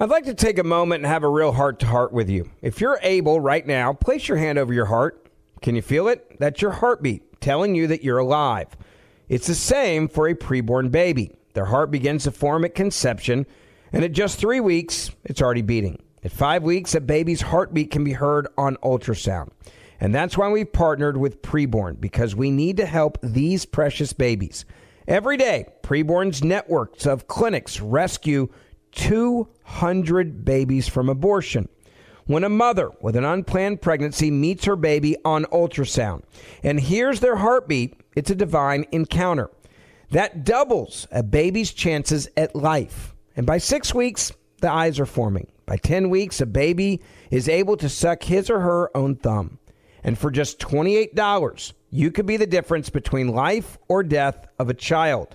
I'd like to take a moment and have a real heart to heart with you. If you're able right now, place your hand over your heart can you feel it? That's your heartbeat telling you that you're alive. It's the same for a preborn baby. Their heart begins to form at conception, and at just three weeks, it's already beating. At five weeks, a baby's heartbeat can be heard on ultrasound. And that's why we've partnered with Preborn, because we need to help these precious babies. Every day, Preborn's networks of clinics rescue 200 babies from abortion when a mother with an unplanned pregnancy meets her baby on ultrasound and hears their heartbeat, it's a divine encounter. That doubles a baby's chances at life. And by six weeks, the eyes are forming. By 10 weeks, a baby is able to suck his or her own thumb. And for just $28, you could be the difference between life or death of a child.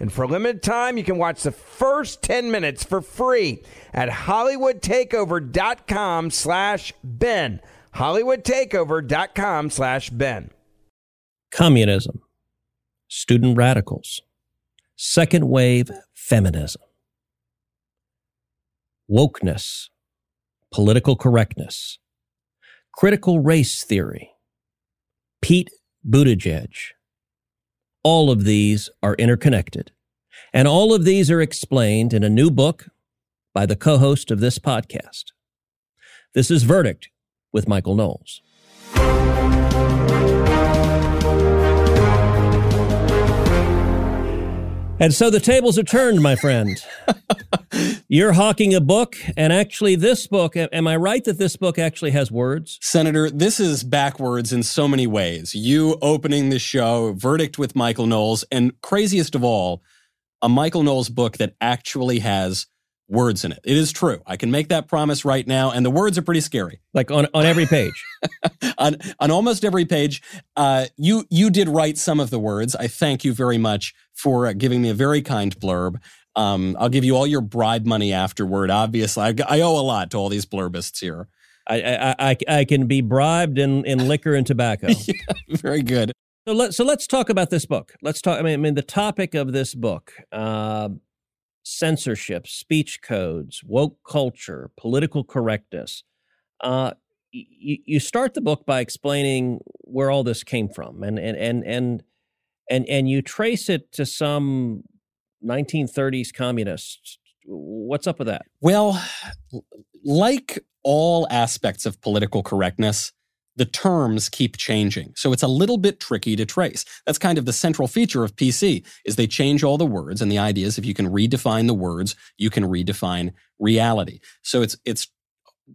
And for a limited time, you can watch the first 10 minutes for free at HollywoodTakeover.com slash Ben. HollywoodTakeover.com slash Ben. Communism, student radicals, second wave feminism, wokeness, political correctness, critical race theory, Pete Buttigieg, all of these are interconnected. And all of these are explained in a new book by the co host of this podcast. This is Verdict with Michael Knowles. And so the tables are turned, my friend. You're hawking a book, and actually, this book, am I right that this book actually has words? Senator, this is backwards in so many ways. You opening the show, verdict with Michael Knowles, and craziest of all, a Michael Knowles book that actually has words in it. It is true. I can make that promise right now, and the words are pretty scary. Like on, on every page. on on almost every page. Uh, you you did write some of the words. I thank you very much for uh, giving me a very kind blurb. Um, I'll give you all your bribe money afterward. Obviously, I, I owe a lot to all these blurbists here. I, I, I, I can be bribed in, in liquor and tobacco. yeah, very good. So let so let's talk about this book. Let's talk. I mean, I mean the topic of this book: uh, censorship, speech codes, woke culture, political correctness. Uh, you, you start the book by explaining where all this came from, and and and and and and you trace it to some 1930s communists. What's up with that? Well, like all aspects of political correctness, the terms keep changing. So it's a little bit tricky to trace. That's kind of the central feature of PC is they change all the words and the idea is if you can redefine the words, you can redefine reality. So it's it's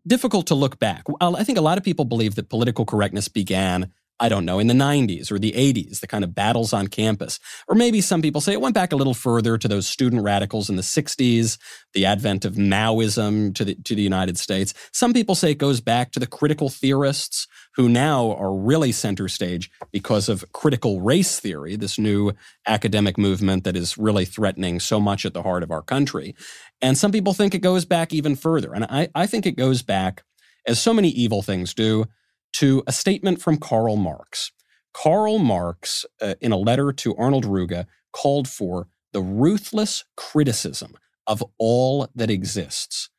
difficult to look back. I think a lot of people believe that political correctness began I don't know, in the 90s or the 80s, the kind of battles on campus. Or maybe some people say it went back a little further to those student radicals in the 60s, the advent of Maoism to the, to the United States. Some people say it goes back to the critical theorists who now are really center stage because of critical race theory, this new academic movement that is really threatening so much at the heart of our country. And some people think it goes back even further. And I, I think it goes back, as so many evil things do, to a statement from Karl Marx. Karl Marx, uh, in a letter to Arnold Ruge, called for the ruthless criticism of all that exists.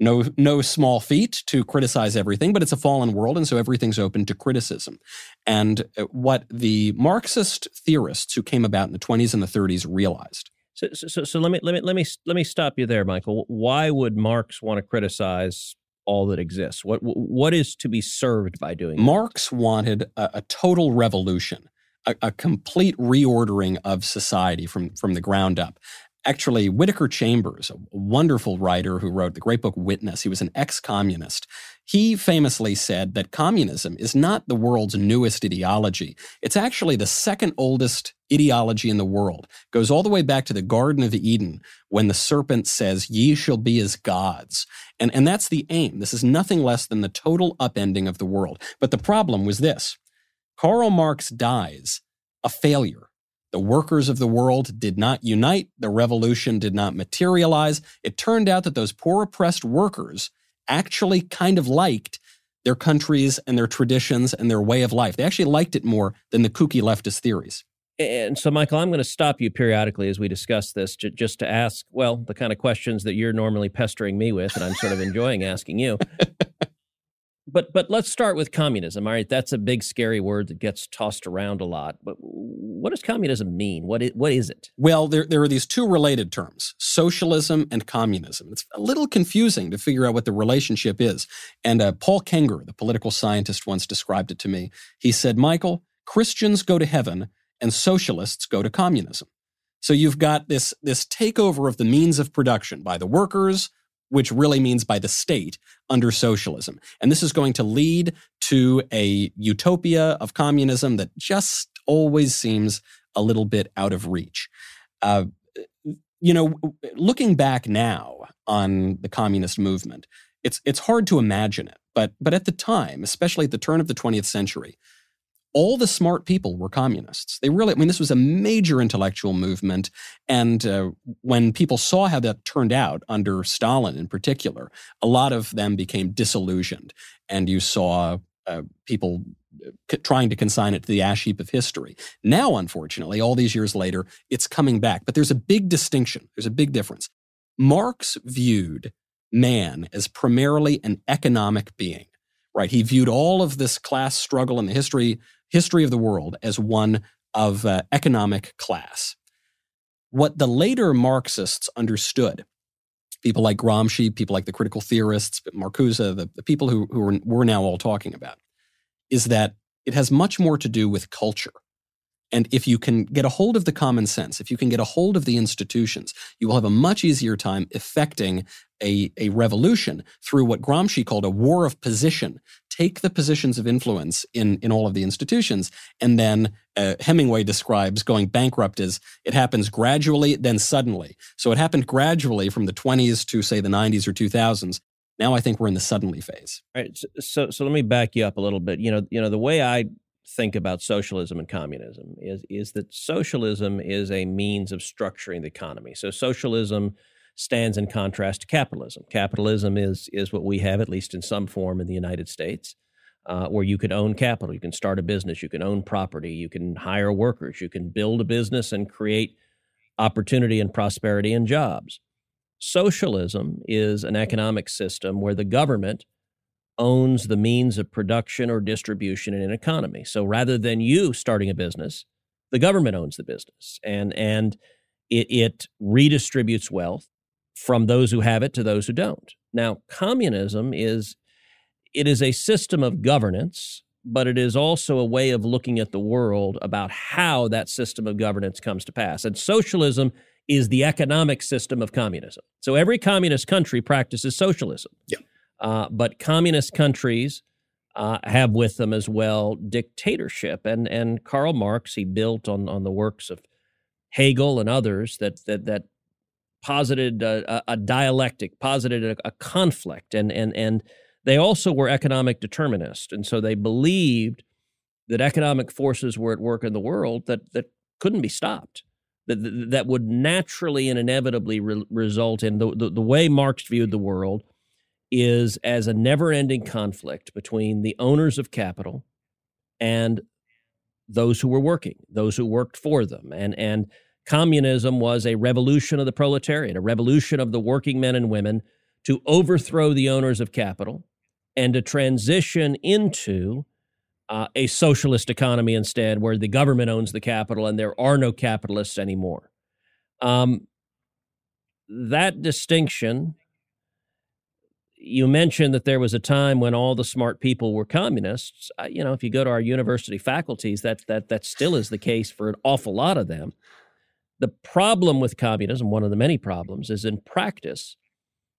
No, no small feat to criticize everything, but it's a fallen world, and so everything's open to criticism. And uh, what the Marxist theorists who came about in the 20s and the 30s realized. So, so, so let me let me let me let me stop you there, Michael. Why would Marx want to criticize all that exists? What what is to be served by doing? Marx wanted a, a total revolution, a, a, complete reordering of society from from the ground up. Actually, Whittaker Chambers, a wonderful writer who wrote the great book Witness, he was an ex communist. He famously said that communism is not the world's newest ideology. It's actually the second oldest ideology in the world. It goes all the way back to the Garden of Eden when the serpent says, Ye shall be as gods. And, and that's the aim. This is nothing less than the total upending of the world. But the problem was this Karl Marx dies a failure the workers of the world did not unite. The revolution did not materialize. It turned out that those poor oppressed workers actually kind of liked their countries and their traditions and their way of life. They actually liked it more than the kooky leftist theories. And so, Michael, I'm going to stop you periodically as we discuss this just to ask, well, the kind of questions that you're normally pestering me with, and I'm sort of enjoying asking you. but but let's start with communism. All right, that's a big scary word that gets tossed around a lot. But what does communism mean? What is, what is it? Well, there there are these two related terms: socialism and communism. It's a little confusing to figure out what the relationship is. And uh, Paul Kengor, the political scientist, once described it to me. He said, "Michael, Christians go to heaven, and socialists go to communism." So you've got this this takeover of the means of production by the workers which really means by the state under socialism. And this is going to lead to a utopia of communism that just always seems a little bit out of reach. Uh, you know, looking back now on the communist movement, it's it's hard to imagine it. But but at the time, especially at the turn of the 20th century, all the smart people were communists. They really, I mean, this was a major intellectual movement. And uh, when people saw how that turned out under Stalin in particular, a lot of them became disillusioned. And you saw uh, people uh, trying to consign it to the ash heap of history. Now, unfortunately, all these years later, it's coming back. But there's a big distinction, there's a big difference. Marx viewed man as primarily an economic being right? He viewed all of this class struggle in the history history of the world as one of uh, economic class. What the later Marxists understood, people like Gramsci, people like the critical theorists, Marcuse, the, the people who, who we're, now all talking about, is that it has much more to do with culture. And if you can get a hold of the common sense, if you can get a hold of the institutions, you will have a much easier time effecting a, a revolution through what Gramsci called a war of position. Take the positions of influence in, in all of the institutions. And then uh, Hemingway describes going bankrupt as it happens gradually, then suddenly. So it happened gradually from the 20s to, say, the 90s or 2000s. Now I think we're in the suddenly phase. All right. So, so let me back you up a little bit. You know, you know, the way I think about socialism and communism is is that socialism is a means of structuring the economy. So socialism stands in contrast to capitalism. Capitalism is is what we have, at least in some form, in the United States, uh, where you can own capital, you can start a business, you can own property, you can hire workers, you can build a business and create opportunity and prosperity and jobs. Socialism is an economic system where the government owns the means of production or distribution in an economy. So rather than you starting a business, the government owns the business and and it, it redistributes wealth from those who have it to those who don't. Now, communism is it is a system of governance, but it is also a way of looking at the world about how that system of governance comes to pass. And socialism is the economic system of communism. So every communist country practices socialism. Yeah. Uh, but communist countries uh, have with them as well dictatorship. And and Karl Marx he built on on the works of Hegel and others that that that posited a, a dialectic, posited a, a conflict, and and and they also were economic determinists, and so they believed that economic forces were at work in the world that that couldn't be stopped that that would naturally and inevitably re- result in the, the, the way Marx viewed the world is as a never-ending conflict between the owners of capital and those who were working, those who worked for them, and and communism was a revolution of the proletariat, a revolution of the working men and women to overthrow the owners of capital and to transition into uh, a socialist economy instead, where the government owns the capital and there are no capitalists anymore. Um, that distinction, you mentioned that there was a time when all the smart people were communists. Uh, you know, if you go to our university faculties, that that that still is the case for an awful lot of them. The problem with communism, one of the many problems, is in practice.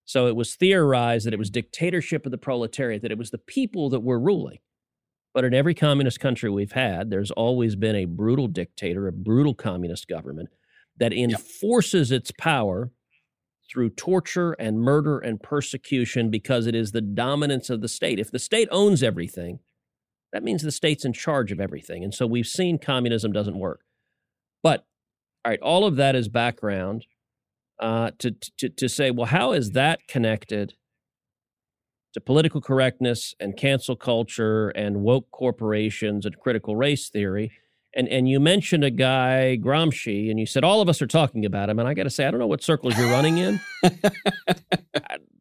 So it was theorized that it was dictatorship of the proletariat, that it was the people that were ruling. But in every communist country we've had, there's always been a brutal dictator, a brutal communist government that enforces its power through torture and murder and persecution because it is the dominance of the state. If the state owns everything, that means the state's in charge of everything. And so we've seen communism doesn't work. But, all right, all of that is background uh, to, to, to say, well, how is that connected to political correctness and cancel culture and woke corporations and critical race theory. And and you mentioned a guy Gramsci, and you said all of us are talking about him. And I got to say, I don't know what circles you're running in.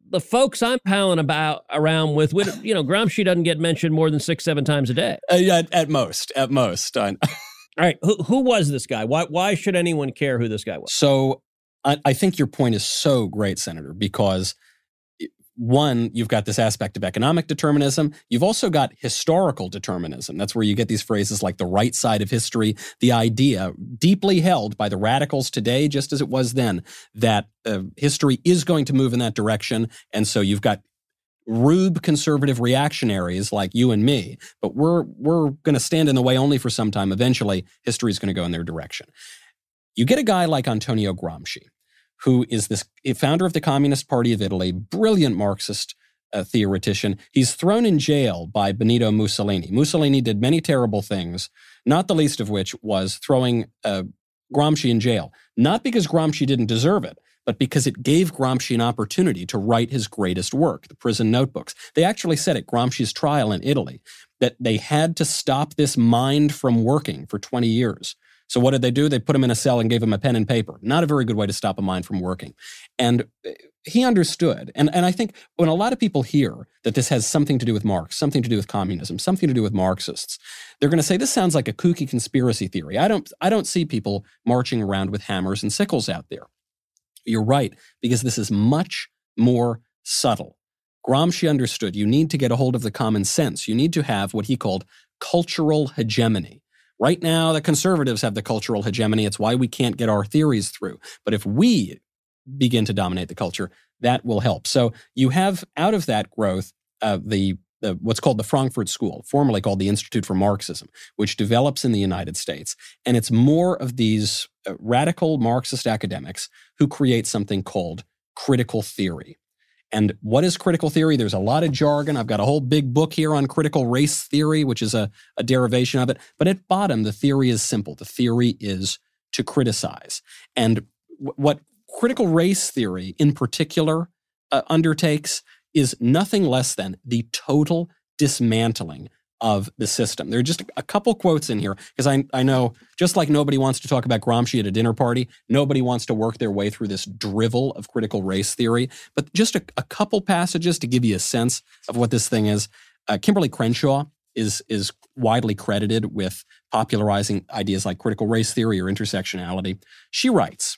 the folks I'm palling about around with, you know, Gramsci doesn't get mentioned more than six, seven times a day. Uh, at, at most, at most. all right, who, who was this guy? Why why should anyone care who this guy was? So I, I think your point is so great, Senator, because one, you've got this aspect of economic determinism. You've also got historical determinism. That's where you get these phrases like the right side of history, the idea deeply held by the radicals today, just as it was then, that uh, history is going to move in that direction. And so you've got rube conservative reactionaries like you and me, but we're, we're going to stand in the way only for some time. Eventually, history is going to go in their direction. You get a guy like Antonio Gramsci, who is this founder of the Communist Party of Italy, brilliant Marxist uh, theoretician. He's thrown in jail by Benito Mussolini. Mussolini did many terrible things, not the least of which was throwing uh, Gramsci in jail, not because Gramsci didn't deserve it, but because it gave Gramsci an opportunity to write his greatest work, the prison notebooks. They actually said at Gramsci's trial in Italy that they had to stop this mind from working for 20 years. So what did they do? They put him in a cell and gave him a pen and paper. Not a very good way to stop a mind from working. And eh, he understood. And, and I think when a lot of people hear that this has something to do with Marx, something to do with communism, something to do with Marxists, they're going to say this sounds like a kooky conspiracy theory. I don't I don't see people marching around with hammers and sickles out there. You're right, because this is much more subtle. Gramsci understood you need to get a hold of the common sense. You need to have what he called cultural hegemony. Right now, the conservatives have the cultural hegemony. It's why we can't get our theories through. But if we begin to dominate the culture, that will help. So you have out of that growth uh, the, the what's called the Frankfurt School, formerly called the Institute for Marxism, which develops in the United States, and it's more of these uh, radical Marxist academics who create something called critical theory. And what is critical theory? There's a lot of jargon. I've got a whole big book here on critical race theory, which is a, a derivation of it. But at bottom, the theory is simple. The theory is to criticize. And w- what critical race theory in particular uh, undertakes is nothing less than the total dismantling of the system. There are just a couple quotes in here because I, I know just like nobody wants to talk about Gramsci at a dinner party, nobody wants to work their way through this drivel of critical race theory. But just a, a couple passages to give you a sense of what this thing is. Uh, Kimberlé Crenshaw is is widely credited with popularizing ideas like critical race theory or intersectionality. She writes,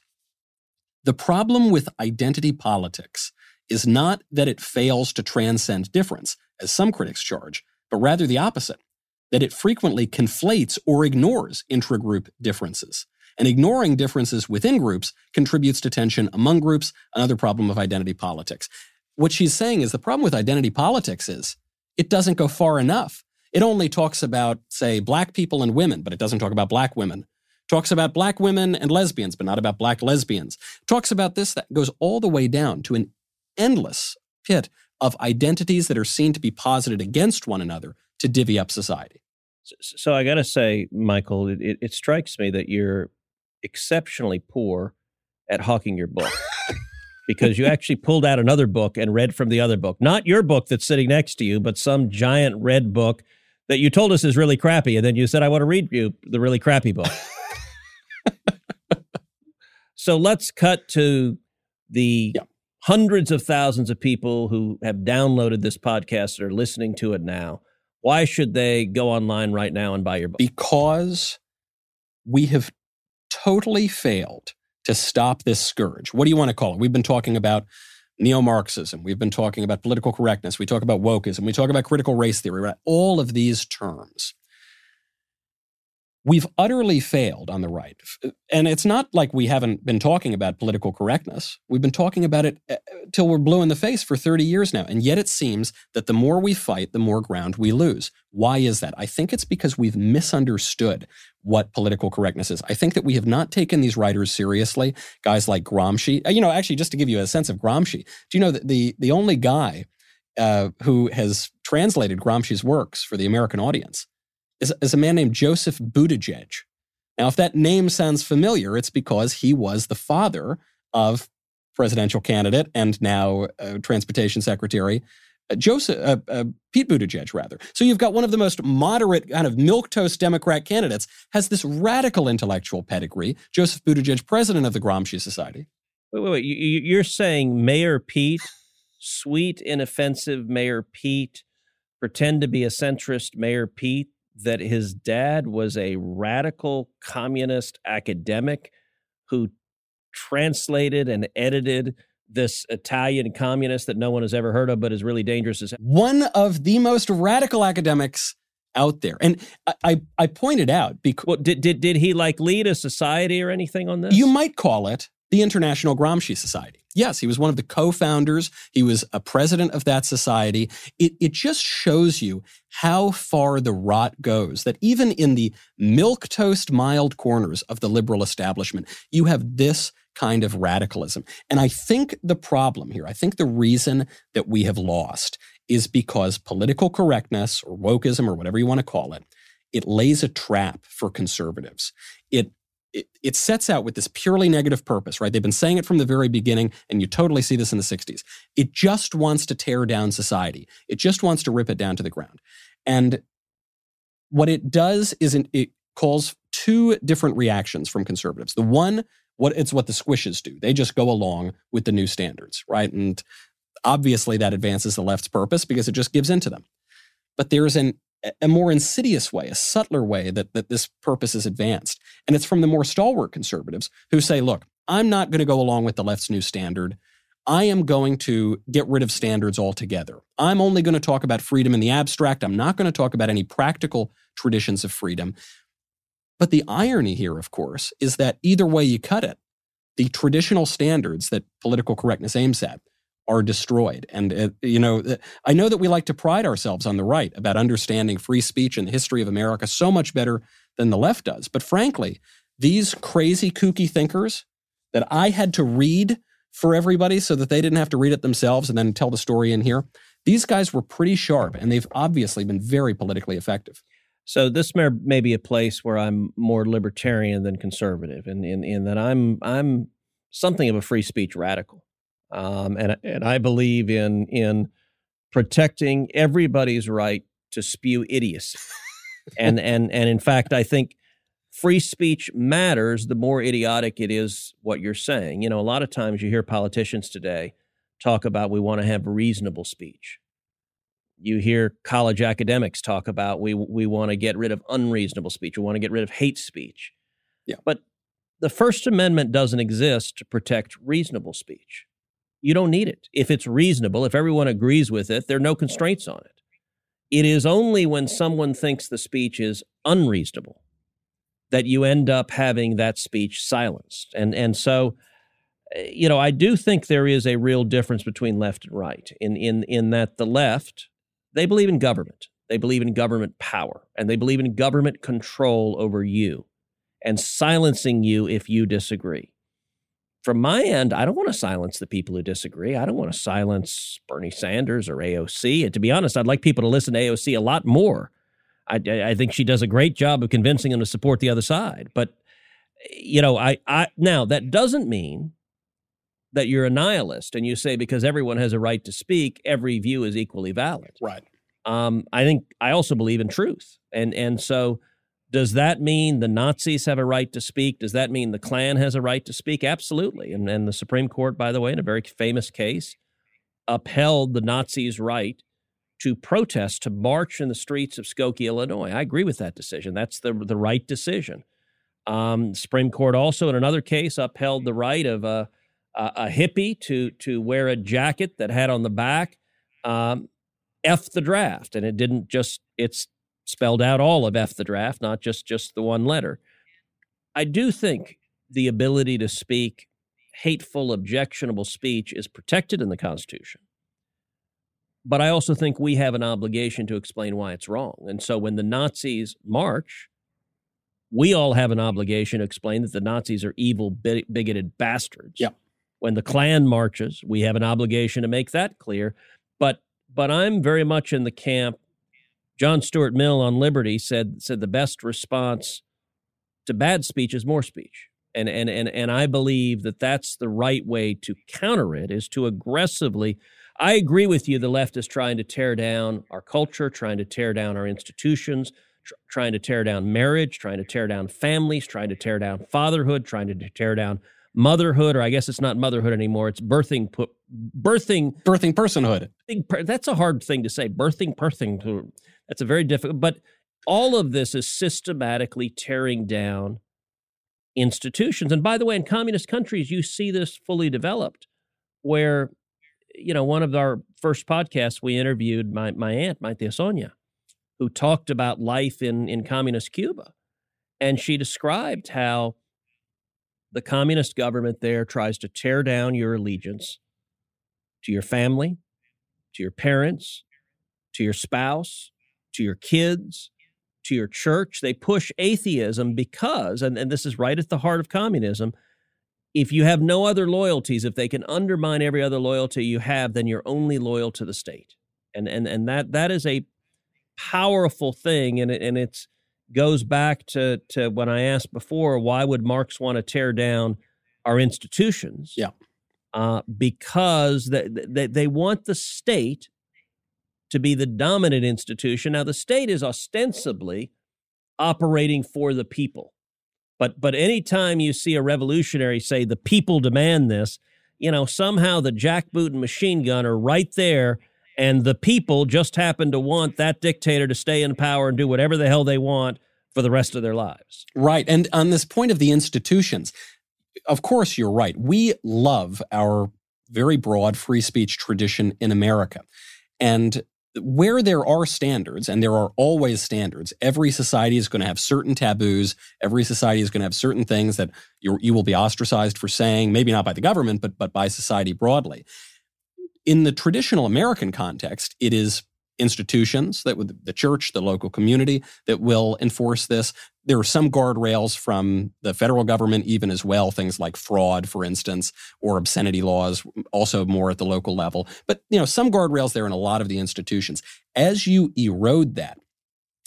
"The problem with identity politics is not that it fails to transcend difference, as some critics charge." but rather the opposite, that it frequently conflates or ignores intragroup differences. And ignoring differences within groups contributes to tension among groups, another problem of identity politics. What she's saying is the problem with identity politics is it doesn't go far enough. It only talks about, say, black people and women, but it doesn't talk about black women. Talks about black women and lesbians, but not about black lesbians. Talks about this that goes all the way down to an endless pit of identities that are seen to be posited against one another to divvy up society. So, so I got to say, Michael, it, it, it strikes me that you're exceptionally poor at hawking your book. because you actually pulled out another book and read from the other book. Not your book that's sitting next to you, but some giant red book that you told us is really crappy. And then you said, I want to read you the really crappy book. so let's cut to the yeah. Hundreds of thousands of people who have downloaded this podcast or are listening to it now. Why should they go online right now and buy your book? Because we have totally failed to stop this scourge. What do you want to call it? We've been talking about neo Marxism. We've been talking about political correctness. We talk about wokeism. We talk about critical race theory, right? All of these terms We've utterly failed on the right. And it's not like we haven't been talking about political correctness. We've been talking about it uh, till we're blue in the face for 30 years now. And yet it seems that the more we fight, the more ground we lose. Why is that? I think it's because we've misunderstood what political correctness is. I think that we have not taken these writers seriously. Guys like Gramsci. Uh, you know, actually, just to give you a sense of Gramsci, do you know that the, the only guy uh, who has translated Gramsci's works for the American audience is, is a man named Joseph Buttigieg. Now, if that name sounds familiar, it's because he was the father of presidential candidate and now uh, transportation secretary uh, Joseph uh, uh, Pete Buttigieg, rather. So you've got one of the most moderate kind of milk toast Democrat candidates has this radical intellectual pedigree. Joseph Buttigieg, president of the Gramsci Society. Wait, wait, wait! You're saying Mayor Pete, sweet, inoffensive Mayor Pete, pretend to be a centrist Mayor Pete that his dad was a radical communist academic who translated and edited this Italian communist that no one has ever heard of, but is really dangerous as one of the most radical academics out there. And I, I pointed out because well, did, did did he like lead a society or anything on this? You might call it the International Gramsci Society. Yes, he was one of the co-founders. He was a president of that society. It, it just shows you how far the rot goes that even in the milk toast mild corners of the liberal establishment, you have this kind of radicalism. And I think the problem here, I think the reason that we have lost is because political correctness or wokeism or whatever you want to call it, it lays a trap for conservatives. It it, it sets out with this purely negative purpose, right? They've been saying it from the very beginning, and you totally see this in the 60s. It just wants to tear down society. It just wants to rip it down to the ground. And what it does is it calls two different reactions from conservatives. The one, what it's what the squishes do. They just go along with the new standards, right? And obviously that advances the left's purpose because it just gives into them. But there's an a more insidious way, a subtler way that, that this purpose is advanced. And it's from the more stalwart conservatives who say, look, I'm not going to go along with the left's new standard. I am going to get rid of standards altogether. I'm only going to talk about freedom in the abstract. I'm not going to talk about any practical traditions of freedom. But the irony here, of course, is that either way you cut it, the traditional standards that political correctness aims at are destroyed. And, it, you know, uh, I know that we like to pride ourselves on the right about understanding free speech and the history of America so much better than the left does. But frankly, these crazy, kooky thinkers that I had to read for everybody so that they didn't have to read it themselves and then tell the story in here, these guys were pretty sharp and they've obviously been very politically effective. So this may, may be a place where I'm more libertarian than conservative, and in, in, in that I'm I'm something of a free speech radical. Um, and and I believe in in protecting everybody's right to spew idiocy. and and and in fact, I think free speech matters the more idiotic it is what you're saying. You know, a lot of times you hear politicians today talk about we want to have reasonable speech. You hear college academics talk about we we want to get rid of unreasonable speech. We want to get rid of hate speech. Yeah. But the First Amendment doesn't exist to protect reasonable speech you don't need it. If it's reasonable, if everyone agrees with it, there are no constraints on it. It is only when someone thinks the speech is unreasonable that you end up having that speech silenced. And and so eh, you know, I do think there is a real difference between left and right in in in that the left they believe in government. They believe in government power and they believe in government control over you and silencing you if you disagree. From my end, I don't want to silence the people who disagree. I don't want to silence Bernie Sanders or AOC. And to be honest, I'd like people to listen to AOC a lot more. I, I think she does a great job of convincing them to support the other side. But you know, I, I now that doesn't mean that you're a nihilist and you say because everyone has a right to speak, every view is equally valid. Right. Um, I think I also believe in truth, and and so does that mean the Nazis have a right to speak? Does that mean the Klan has a right to speak? Absolutely. And and the Supreme Court, by the way, in a very famous case, upheld the Nazis' right to protest, to march in the streets of Skokie, Illinois. I agree with that decision. That's the the right decision. Um, Supreme Court also, in another case, upheld the right of a, a, a hippie to to wear a jacket that had on the back um, "F the draft," and it didn't just it's spelled out all of "F the draft," not just just the one letter. I do think the ability to speak hateful, objectionable speech is protected in the Constitution. But I also think we have an obligation to explain why it's wrong. And so when the Nazis march, we all have an obligation to explain that the Nazis are evil, bigoted bastards. Yeah. When the Klan marches, we have an obligation to make that clear. But but I'm very much in the camp. John Stuart Mill on Liberty said said the best response to bad speech is more speech. And and and and I believe that that's the right way to counter it is to aggressively I agree with you the left is trying to tear down our culture, trying to tear down our institutions, tr- trying to tear down marriage, trying to tear down families, trying to tear down fatherhood, trying to tear down motherhood, or I guess it's not motherhood anymore. It's birthing, birthing, birthing personhood. That's a hard thing to say. Birthing, birthing. That's a very difficult. But all of this is systematically tearing down institutions. And by the way, in communist countries, you see this fully developed, where you know one of our first podcasts we interviewed my my aunt, my tia Sonia, who talked about life in, in communist Cuba. And she described how the communist government there tries to tear down your allegiance to your family, to your parents, to your spouse, to your kids, to your church. They push atheism because, and, and this is right at the heart of communism, if you have no other loyalties, if they can undermine every other loyalty you have, then you're only loyal to the state. And and and that that is a powerful thing, and it, and it's goes back to to when I asked before, why would Marx want to tear down our institutions? Yeah, uh, because they, they they want the state to be the dominant institution. Now, the state is ostensibly operating for the people, but but anytime you see a revolutionary say the people demand this, you know somehow the jackboot and machine gun are right there and the people just happen to want that dictator to stay in power and do whatever the hell they want for the rest of their lives. Right. And on this point of the institutions, of course, you're right. We love our very broad free speech tradition in America. And where there are standards, and there are always standards, every society is going to have certain taboos. Every society is going to have certain things that you you will be ostracized for saying, maybe not by the government, but, but by society broadly in the traditional American context, it is institutions that would the church, the local community that will enforce this. There are some guardrails from the federal government, even as well, things like fraud, for instance, or obscenity laws, also more at the local level. But you know, some guardrails there in a lot of the institutions. As you erode that,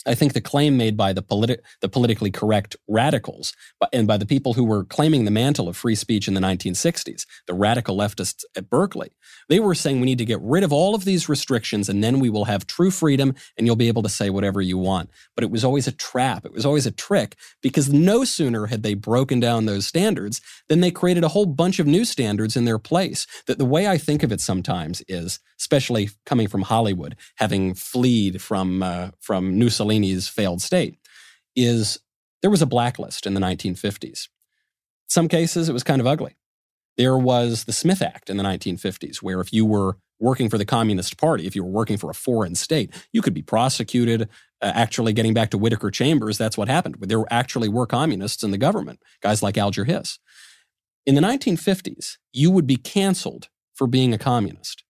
I think the claim made by the, politi- the politically correct radicals and by the people who were claiming the mantle of free speech in the 1960s, the radical leftists at Berkeley, they were saying we need to get rid of all of these restrictions and then we will have true freedom and you'll be able to say whatever you want. But it was always a trap. It was always a trick because no sooner had they broken down those standards than they created a whole bunch of new standards in their place. That the way I think of it sometimes is, especially coming from Hollywood, having fled from, uh, from Mussolini Failed state, is there was a blacklist in the 1950s. Some cases, it was kind of ugly. There was the Smith Act in the 1950s, where if you were working for the Communist Party, if you were working for a foreign state, you could be prosecuted. Uh, actually, getting back to Whittaker Chambers, that's what happened. There actually were communists in the government, guys like Alger Hiss. In the 1950s, you would be canceled for being a communist.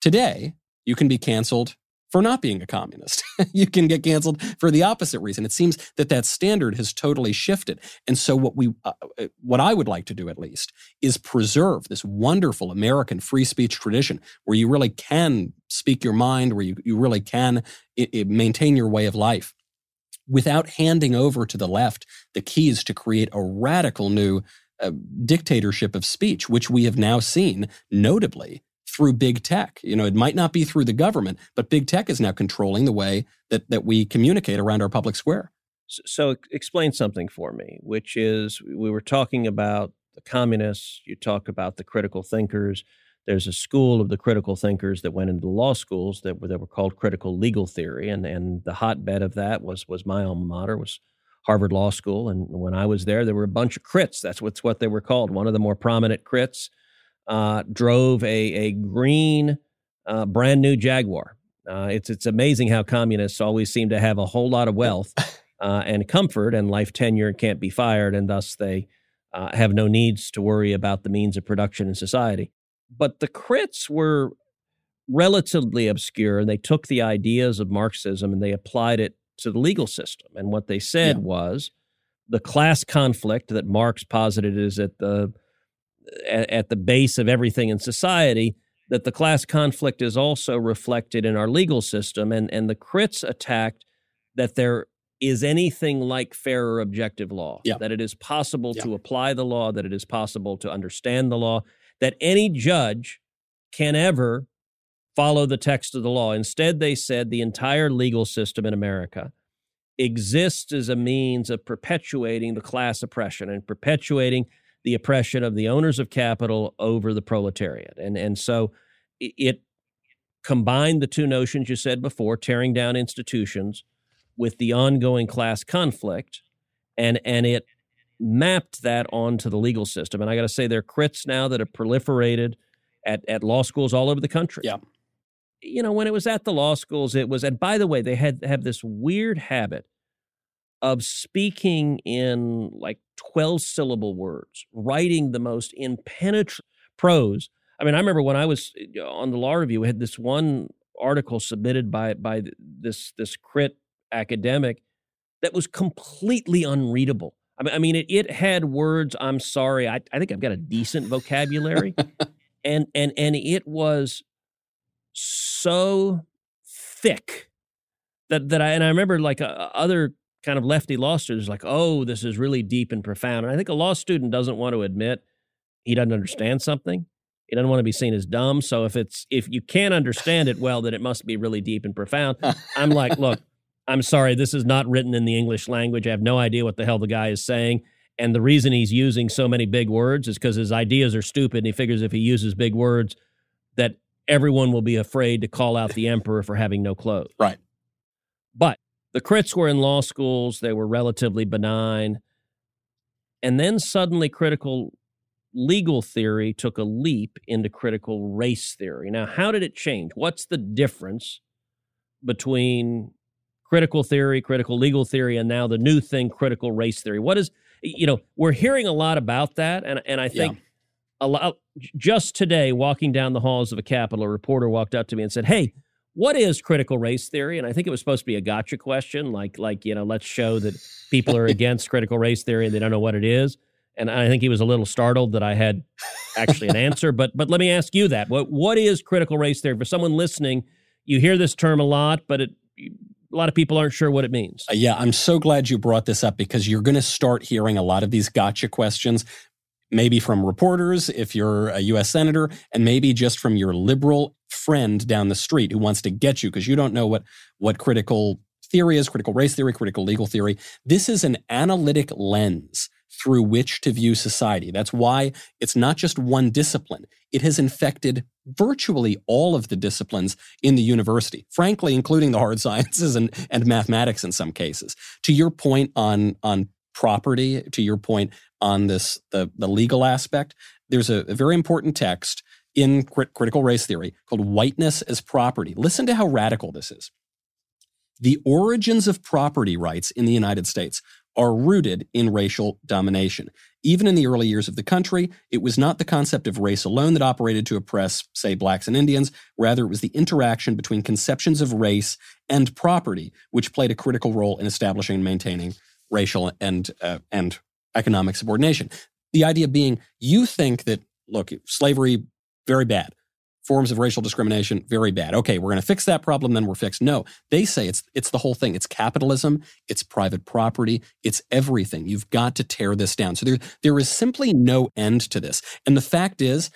Today, you can be canceled for not being a communist. you can get canceled for the opposite reason. It seems that that standard has totally shifted. And so what we uh, uh, what I would like to do at least is preserve this wonderful American free speech tradition where you really can speak your mind, where you, you really can it, it maintain your way of life without handing over to the left the keys to create a radical new uh, dictatorship of speech, which we have now seen notably through big tech. You know, it might not be through the government, but big tech is now controlling the way that that we communicate around our public square. So, so explain something for me, which is we were talking about the communists, you talk about the critical thinkers. There's a school of the critical thinkers that went into law schools that were that were called critical legal theory, and and the hotbed of that was was my alma mater was Harvard Law School, and when I was there, there were a bunch of crits. That's what's what they were called. One of the more prominent crits uh, drove a, a green, uh, brand new Jaguar. Uh, it's it's amazing how communists always seem to have a whole lot of wealth uh, and comfort and life tenure and can't be fired, and thus they uh, have no needs to worry about the means of production in society. But the crits were relatively obscure, and they took the ideas of Marxism and they applied it to the legal system. And what they said yeah. was the class conflict that Marx posited is at the at, at the base of everything in society that the class conflict is also reflected in our legal system and and the crits attacked that there is anything like fair or objective law yeah. that it is possible yeah. to apply the law that it is possible to understand the law that any judge can ever follow the text of the law instead they said the entire legal system in america exists as a means of perpetuating the class oppression and perpetuating the oppression of the owners of capital over the proletariat. And, and so it combined the two notions you said before, tearing down institutions with the ongoing class conflict, and, and it mapped that onto the legal system. And I got to say, there are crits now that have proliferated at, at law schools all over the country. Yeah. You know, when it was at the law schools, it was, and by the way, they had have this weird habit of speaking in like 12 syllable words, writing the most impenetrable prose. I mean, I remember when I was uh, on the law review, we had this one article submitted by by this this crit academic that was completely unreadable. I mean, I mean, it, it had words. I'm sorry. I, I think I've got a decent vocabulary, and and and it was so thick that that I and I remember like uh, other kind of lefty law students like, oh, this is really deep and profound. And I think a law student doesn't want to admit he doesn't understand something. He doesn't want to be seen as dumb. So if it's if you can't understand it well, then it must be really deep and profound. I'm like, look, I'm sorry, this is not written in the English language. I have no idea what the hell the guy is saying. And the reason he's using so many big words is because his ideas are stupid. And he figures if he uses big words, that everyone will be afraid to call out the emperor for having no clothes. Right. But the crits were in law schools, they were relatively benign. And then suddenly, critical legal theory took a leap into critical race theory. Now, how did it change? What's the difference between critical theory, critical legal theory, and now the new thing, critical race theory? What is, you know, we're hearing a lot about that. And, and I think yeah. a lot, just today, walking down the halls of a Capitol, a reporter walked up to me and said, Hey, what is critical race theory? And I think it was supposed to be a gotcha question, like like you know, let's show that people are against critical race theory and they don't know what it is. And I think he was a little startled that I had actually an answer. But but let me ask you that: what what is critical race theory for someone listening? You hear this term a lot, but it, a lot of people aren't sure what it means. Uh, yeah, I'm so glad you brought this up because you're going to start hearing a lot of these gotcha questions maybe from reporters if you're a US senator, and maybe just from your liberal friend down the street who wants to get you because you don't know what, what critical theory is, critical race theory, critical legal theory. This is an analytic lens through which to view society. That's why it's not just one discipline. It has infected virtually all of the disciplines in the university, frankly, including the hard sciences and, and mathematics in some cases. To your point on, on property, to your point on this the, the legal aspect, there's a, a very important text in crit- critical race theory called whiteness as property. Listen to how radical this is. The origins of property rights in the United States are rooted in racial domination. Even in the early years of the country, it was not the concept of race alone that operated to oppress, say, blacks and Indians. Rather, it was the interaction between conceptions of race and property, which played a critical role in establishing and maintaining racial and uh, and economic subordination. The idea being, you think that look, slavery very bad forms of racial discrimination very bad. Okay, we're going to fix that problem, then we're fixed. No, they say it's it's the whole thing. It's capitalism, it's private property, it's everything. You've got to tear this down. So there there is simply no end to this. And the fact is,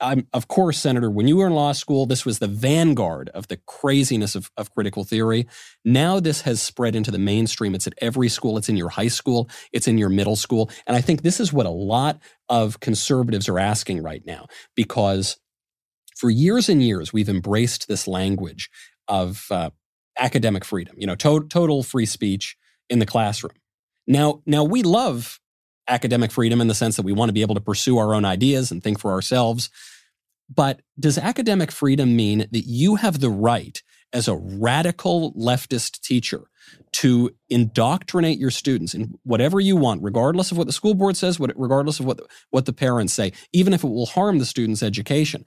I'm, of course, Senator, when you were in law school, this was the vanguard of the craziness of, of critical theory. Now this has spread into the mainstream. It's at every school. It's in your high school. It's in your middle school. And I think this is what a lot of conservatives are asking right now because for years and years, we've embraced this language of uh, academic freedom, you know, to- total free speech in the classroom. Now, now we love academic freedom in the sense that we want to be able to pursue our own ideas and think for ourselves. But does academic freedom mean that you have the right as a radical leftist teacher to indoctrinate your students in whatever you want, regardless of what the school board says, regardless of what the, what the parents say, even if it will harm the student's education?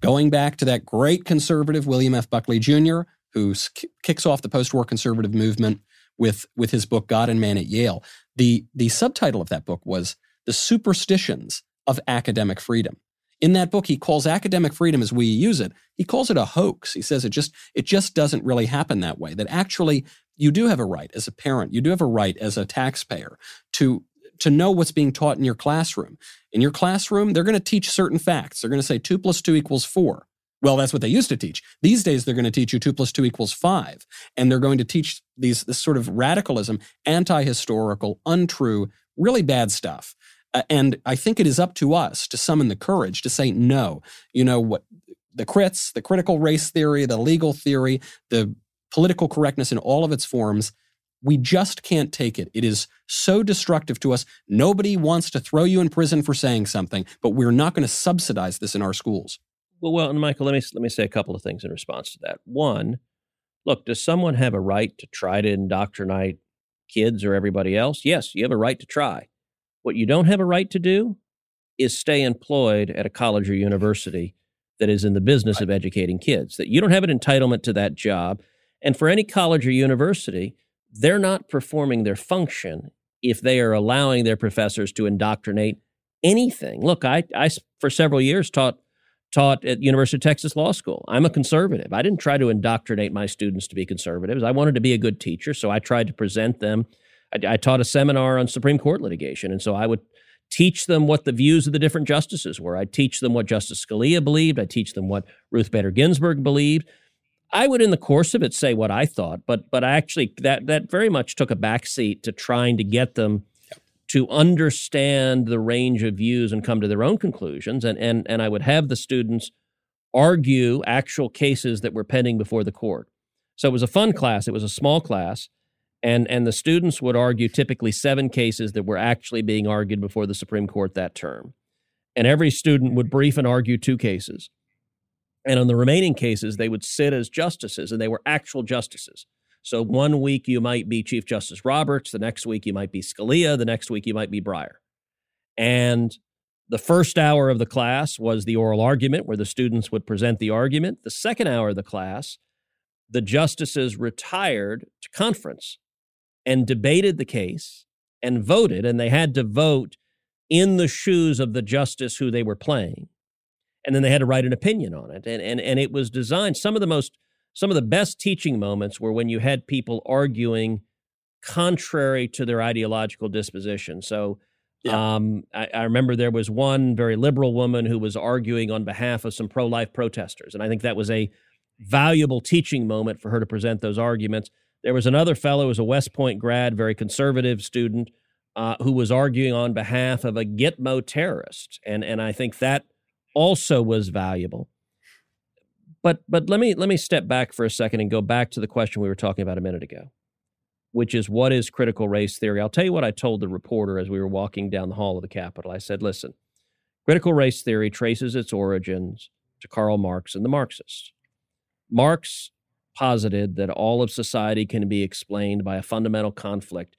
Going back to that great conservative, William F. Buckley Jr., who kicks off the post war conservative movement with, with his book, God and Man at Yale. The, the subtitle of that book was The Superstitions of Academic Freedom. In that book, he calls academic freedom as we use it, he calls it a hoax. He says it just, it just doesn't really happen that way. That actually you do have a right as a parent, you do have a right as a taxpayer to to know what's being taught in your classroom. In your classroom, they're going to teach certain facts. They're going to say two plus two equals four. Well, that's what they used to teach. These days, they're going to teach you two plus two equals five. And they're going to teach these, this sort of radicalism, anti historical, untrue, really bad stuff. Uh, and I think it is up to us to summon the courage to say, no, you know what? The crits, the critical race theory, the legal theory, the political correctness in all of its forms, we just can't take it. It is so destructive to us. Nobody wants to throw you in prison for saying something, but we're not going to subsidize this in our schools. Well, well, and Michael, let me let me say a couple of things in response to that. One, look, does someone have a right to try to indoctrinate kids or everybody else? Yes, you have a right to try. What you don't have a right to do is stay employed at a college or university that is in the business of educating kids. That you don't have an entitlement to that job. And for any college or university, they're not performing their function if they are allowing their professors to indoctrinate anything. Look, I, I for several years taught taught at University of Texas Law School. I'm a conservative. I didn't try to indoctrinate my students to be conservatives. I wanted to be a good teacher, so I tried to present them. I, I taught a seminar on Supreme Court litigation, and so I would teach them what the views of the different justices were. I'd teach them what Justice Scalia believed. I'd teach them what Ruth Bader Ginsburg believed. I would, in the course of it, say what I thought, but but actually that that very much took a backseat to trying to get them to understand the range of views and come to their own conclusions. And and and I would have the students argue actual cases that were pending before the court. So it was a fun class. It was a small class, and and the students would argue typically seven cases that were actually being argued before the Supreme Court that term, and every student would brief and argue two cases. And on the remaining cases, they would sit as justices, and they were actual justices. So one week you might be Chief Justice Roberts, the next week you might be Scalia, the next week you might be Breyer. And the first hour of the class was the oral argument, where the students would present the argument. The second hour of the class, the justices retired to conference and debated the case and voted, and they had to vote in the shoes of the justice who they were playing and then they had to write an opinion on it. And and and it was designed. Some of the most some of the best teaching moments were when you had people arguing contrary to their ideological disposition. So yeah. um, I, I, remember there was one very liberal woman who was arguing on behalf of some pro life protesters. And I think that was a valuable teaching moment for her to present those arguments. There was another fellow who was a West Point grad, very conservative student, uh, who was arguing on behalf of a Gitmo terrorist. And, and I think that also was valuable. But but let me let me step back for a second and go back to the question we were talking about a minute ago, which is what is critical race theory? I'll tell you what I told the reporter as we were walking down the hall of the Capitol. I said, "Listen, critical race theory traces its origins to Karl Marx and the Marxists. Marx posited that all of society can be explained by a fundamental conflict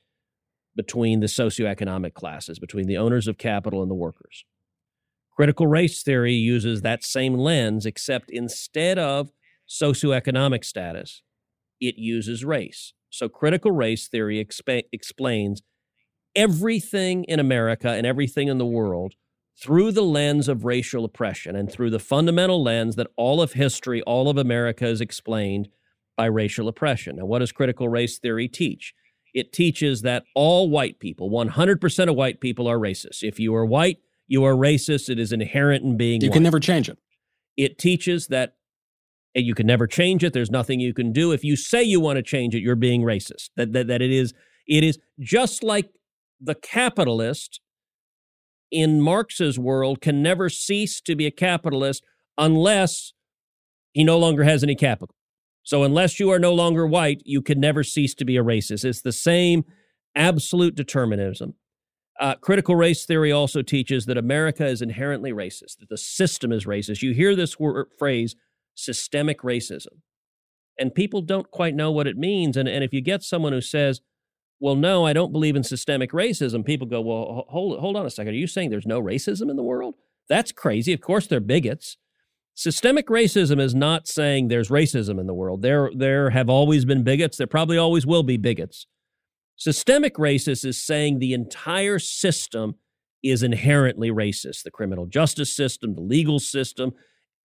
between the socioeconomic classes, between the owners of capital and the workers. Critical race theory uses that same lens, except instead of socioeconomic status, it uses race. So, critical race theory explains everything in America and everything in the world through the lens of racial oppression and through the fundamental lens that all of history, all of America is explained by racial oppression. Now, what does critical race theory teach? It teaches that all white people, 100% of white people, are racist. If you are white, you are racist. It is inherent in being You white. can never change it. It teaches that eh, you can never change it. There's nothing you can do. If you say you want to change it, you're being racist. That, that, that it is it is just like the capitalist in Marx's world can never cease to be a capitalist unless he no longer has any capital. So unless you are no longer white, you can never cease to be a racist. It's the same absolute determinism. Uh, critical race theory also teaches that America is inherently racist, that the system is racist. You hear this word, phrase, systemic racism, and people don't quite know what it means. And, and if you get someone who says, well, no, I don't believe in systemic racism, people go, well, hold, hold on a second. Are you saying there's no racism in the world? That's crazy. Of course, they're bigots. Systemic racism is not saying there's racism in the world. There, there have always been bigots. There probably always will be bigots. Systemic racist is saying the entire system is inherently racist. The criminal justice system, the legal system,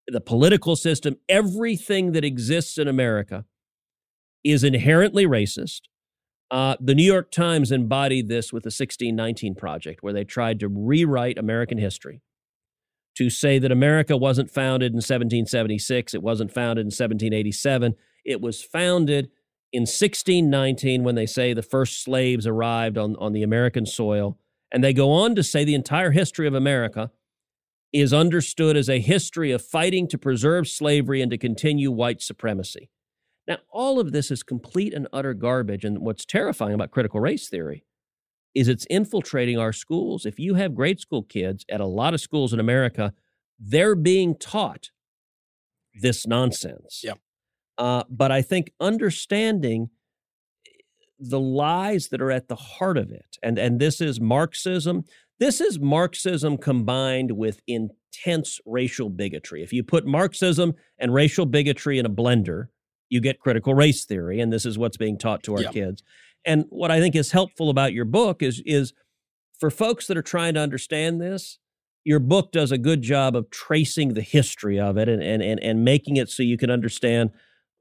the political system, everything that exists in America is inherently racist. Uh, the New York Times embodied this with the 1619 Project, where they tried to rewrite American history to say that America wasn't founded in 1776, it wasn't founded in 1787, it was founded in 1619 when they say the first slaves arrived on, on the American soil. And they go on to say the entire history of America is understood as a history of fighting to preserve slavery and to continue white supremacy. Now, all of this is complete and utter garbage. And what's terrifying about critical race theory is it's infiltrating our schools. If you have grade school kids at a lot of schools in America, they're being taught this nonsense. Yep. Uh, but I think understanding the lies that are at the heart of it, and and this is Marxism. This is Marxism combined with intense racial bigotry. If you put Marxism and racial bigotry in a blender, you get critical race theory, and this is what's being taught to our kids. And what I think is helpful about your book is is for folks that are trying to understand this, your book does a good job of tracing the history of it and and and, and making it so you can understand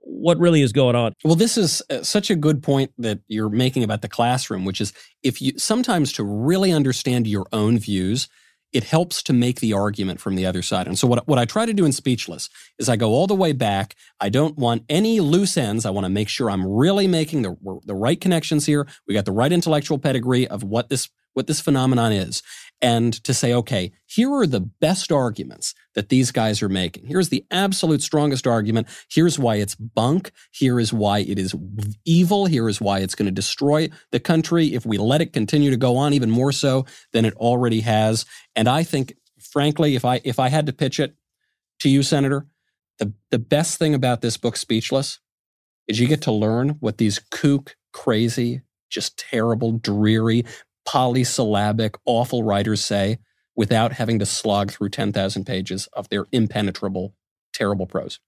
what really is going on. Well, this is uh, such a good point that you're making about the classroom, which is if you sometimes to really understand your own views, it helps to make the argument from the other side. And so, what, what I try to do in Speechless is I go all the way back. I don't want any loose ends. I want to make sure I'm really making the, the right connections here. We got the right intellectual pedigree of what this what this phenomenon is and to say, okay, here are the best arguments that these guys are making. Here's the absolute strongest argument. Here's why it's bunk. Here is why it is evil. Here is why it's going to destroy the country if we let it continue to go on even more so than it already has. And I think, frankly, if I if I had to pitch it to you, Senator, the, the best thing about this book, Speechless, is you get to learn what these kook, crazy, just terrible, dreary, polysyllabic, awful writers say without having to slog through 10,000 pages of their impenetrable, terrible prose.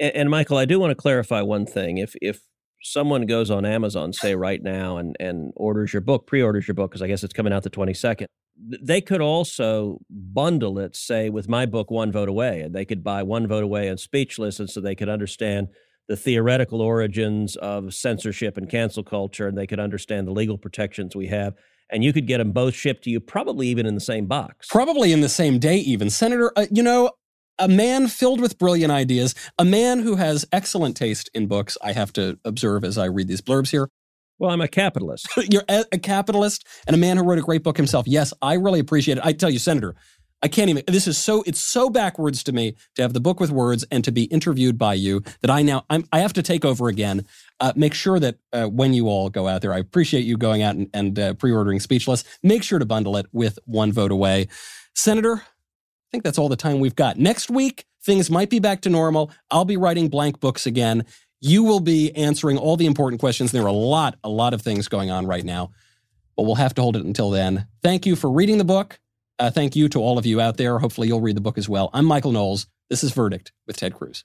And, Michael, I do want to clarify one thing. If if someone goes on Amazon, say right now, and and orders your book, pre-orders your book, because I guess it's coming out the twenty second, they could also bundle it, say, with my book, One Vote Away, and they could buy One Vote Away and Speechless, and so they could understand the theoretical origins of censorship and cancel culture, and they could understand the legal protections we have. And you could get them both shipped to you, probably even in the same box. Probably in the same day, even. Senator, uh, you know, a man filled with brilliant ideas, a man who has excellent taste in books, I have to observe as I read these blurbs here. Well, I'm a capitalist. You're a, a capitalist and a man who wrote a great book himself. Yes, I really appreciate it. I tell you, Senator, I can't even. This is so. It's so backwards to me to have the book with words and to be interviewed by you that I now I'm, I have to take over again. Uh, make sure that uh, when you all go out there, I appreciate you going out and, and uh, pre-ordering Speechless. Make sure to bundle it with One Vote Away, Senator. I think that's all the time we've got. Next week, things might be back to normal. I'll be writing blank books again. You will be answering all the important questions. There are a lot, a lot of things going on right now. But but we'll have to hold it until then. Thank you for reading the book. Uh, thank you to all of you out there. Hopefully, you'll read the book as well. I'm Michael Knowles. This is Verdict with Ted Cruz.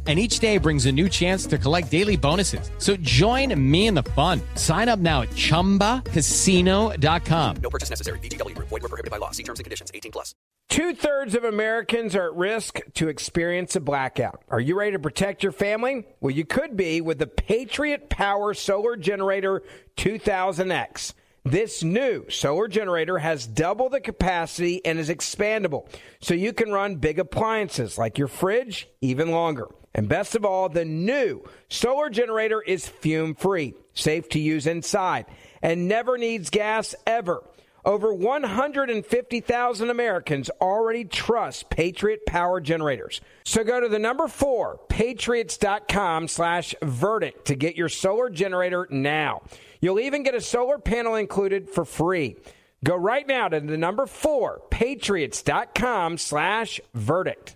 and each day brings a new chance to collect daily bonuses. So join me in the fun. Sign up now at ChumbaCasino.com. No purchase necessary. VGW. Void were prohibited by law. See terms and conditions. 18 plus. Two thirds of Americans are at risk to experience a blackout. Are you ready to protect your family? Well, you could be with the Patriot Power Solar Generator 2000X. This new solar generator has double the capacity and is expandable, so you can run big appliances like your fridge even longer. And best of all, the new solar generator is fume free, safe to use inside, and never needs gas ever. Over 150,000 Americans already trust Patriot Power Generators. So go to the number four, patriots.com slash verdict to get your solar generator now. You'll even get a solar panel included for free. Go right now to the number four, patriots.com slash verdict.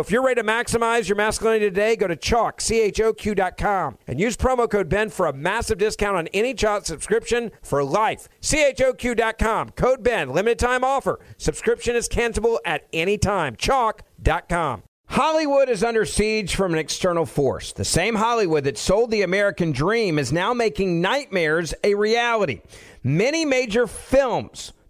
If you're ready to maximize your masculinity today, go to Choq, C-H-O-Q.com, and use promo code BEN for a massive discount on any Choq subscription for life. C-H-O-Q.com, code BEN, limited time offer. Subscription is cancelable at any time. Choq.com. Hollywood is under siege from an external force. The same Hollywood that sold the American dream is now making nightmares a reality. Many major films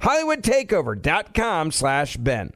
hollywoodtakeover.com slash Ben.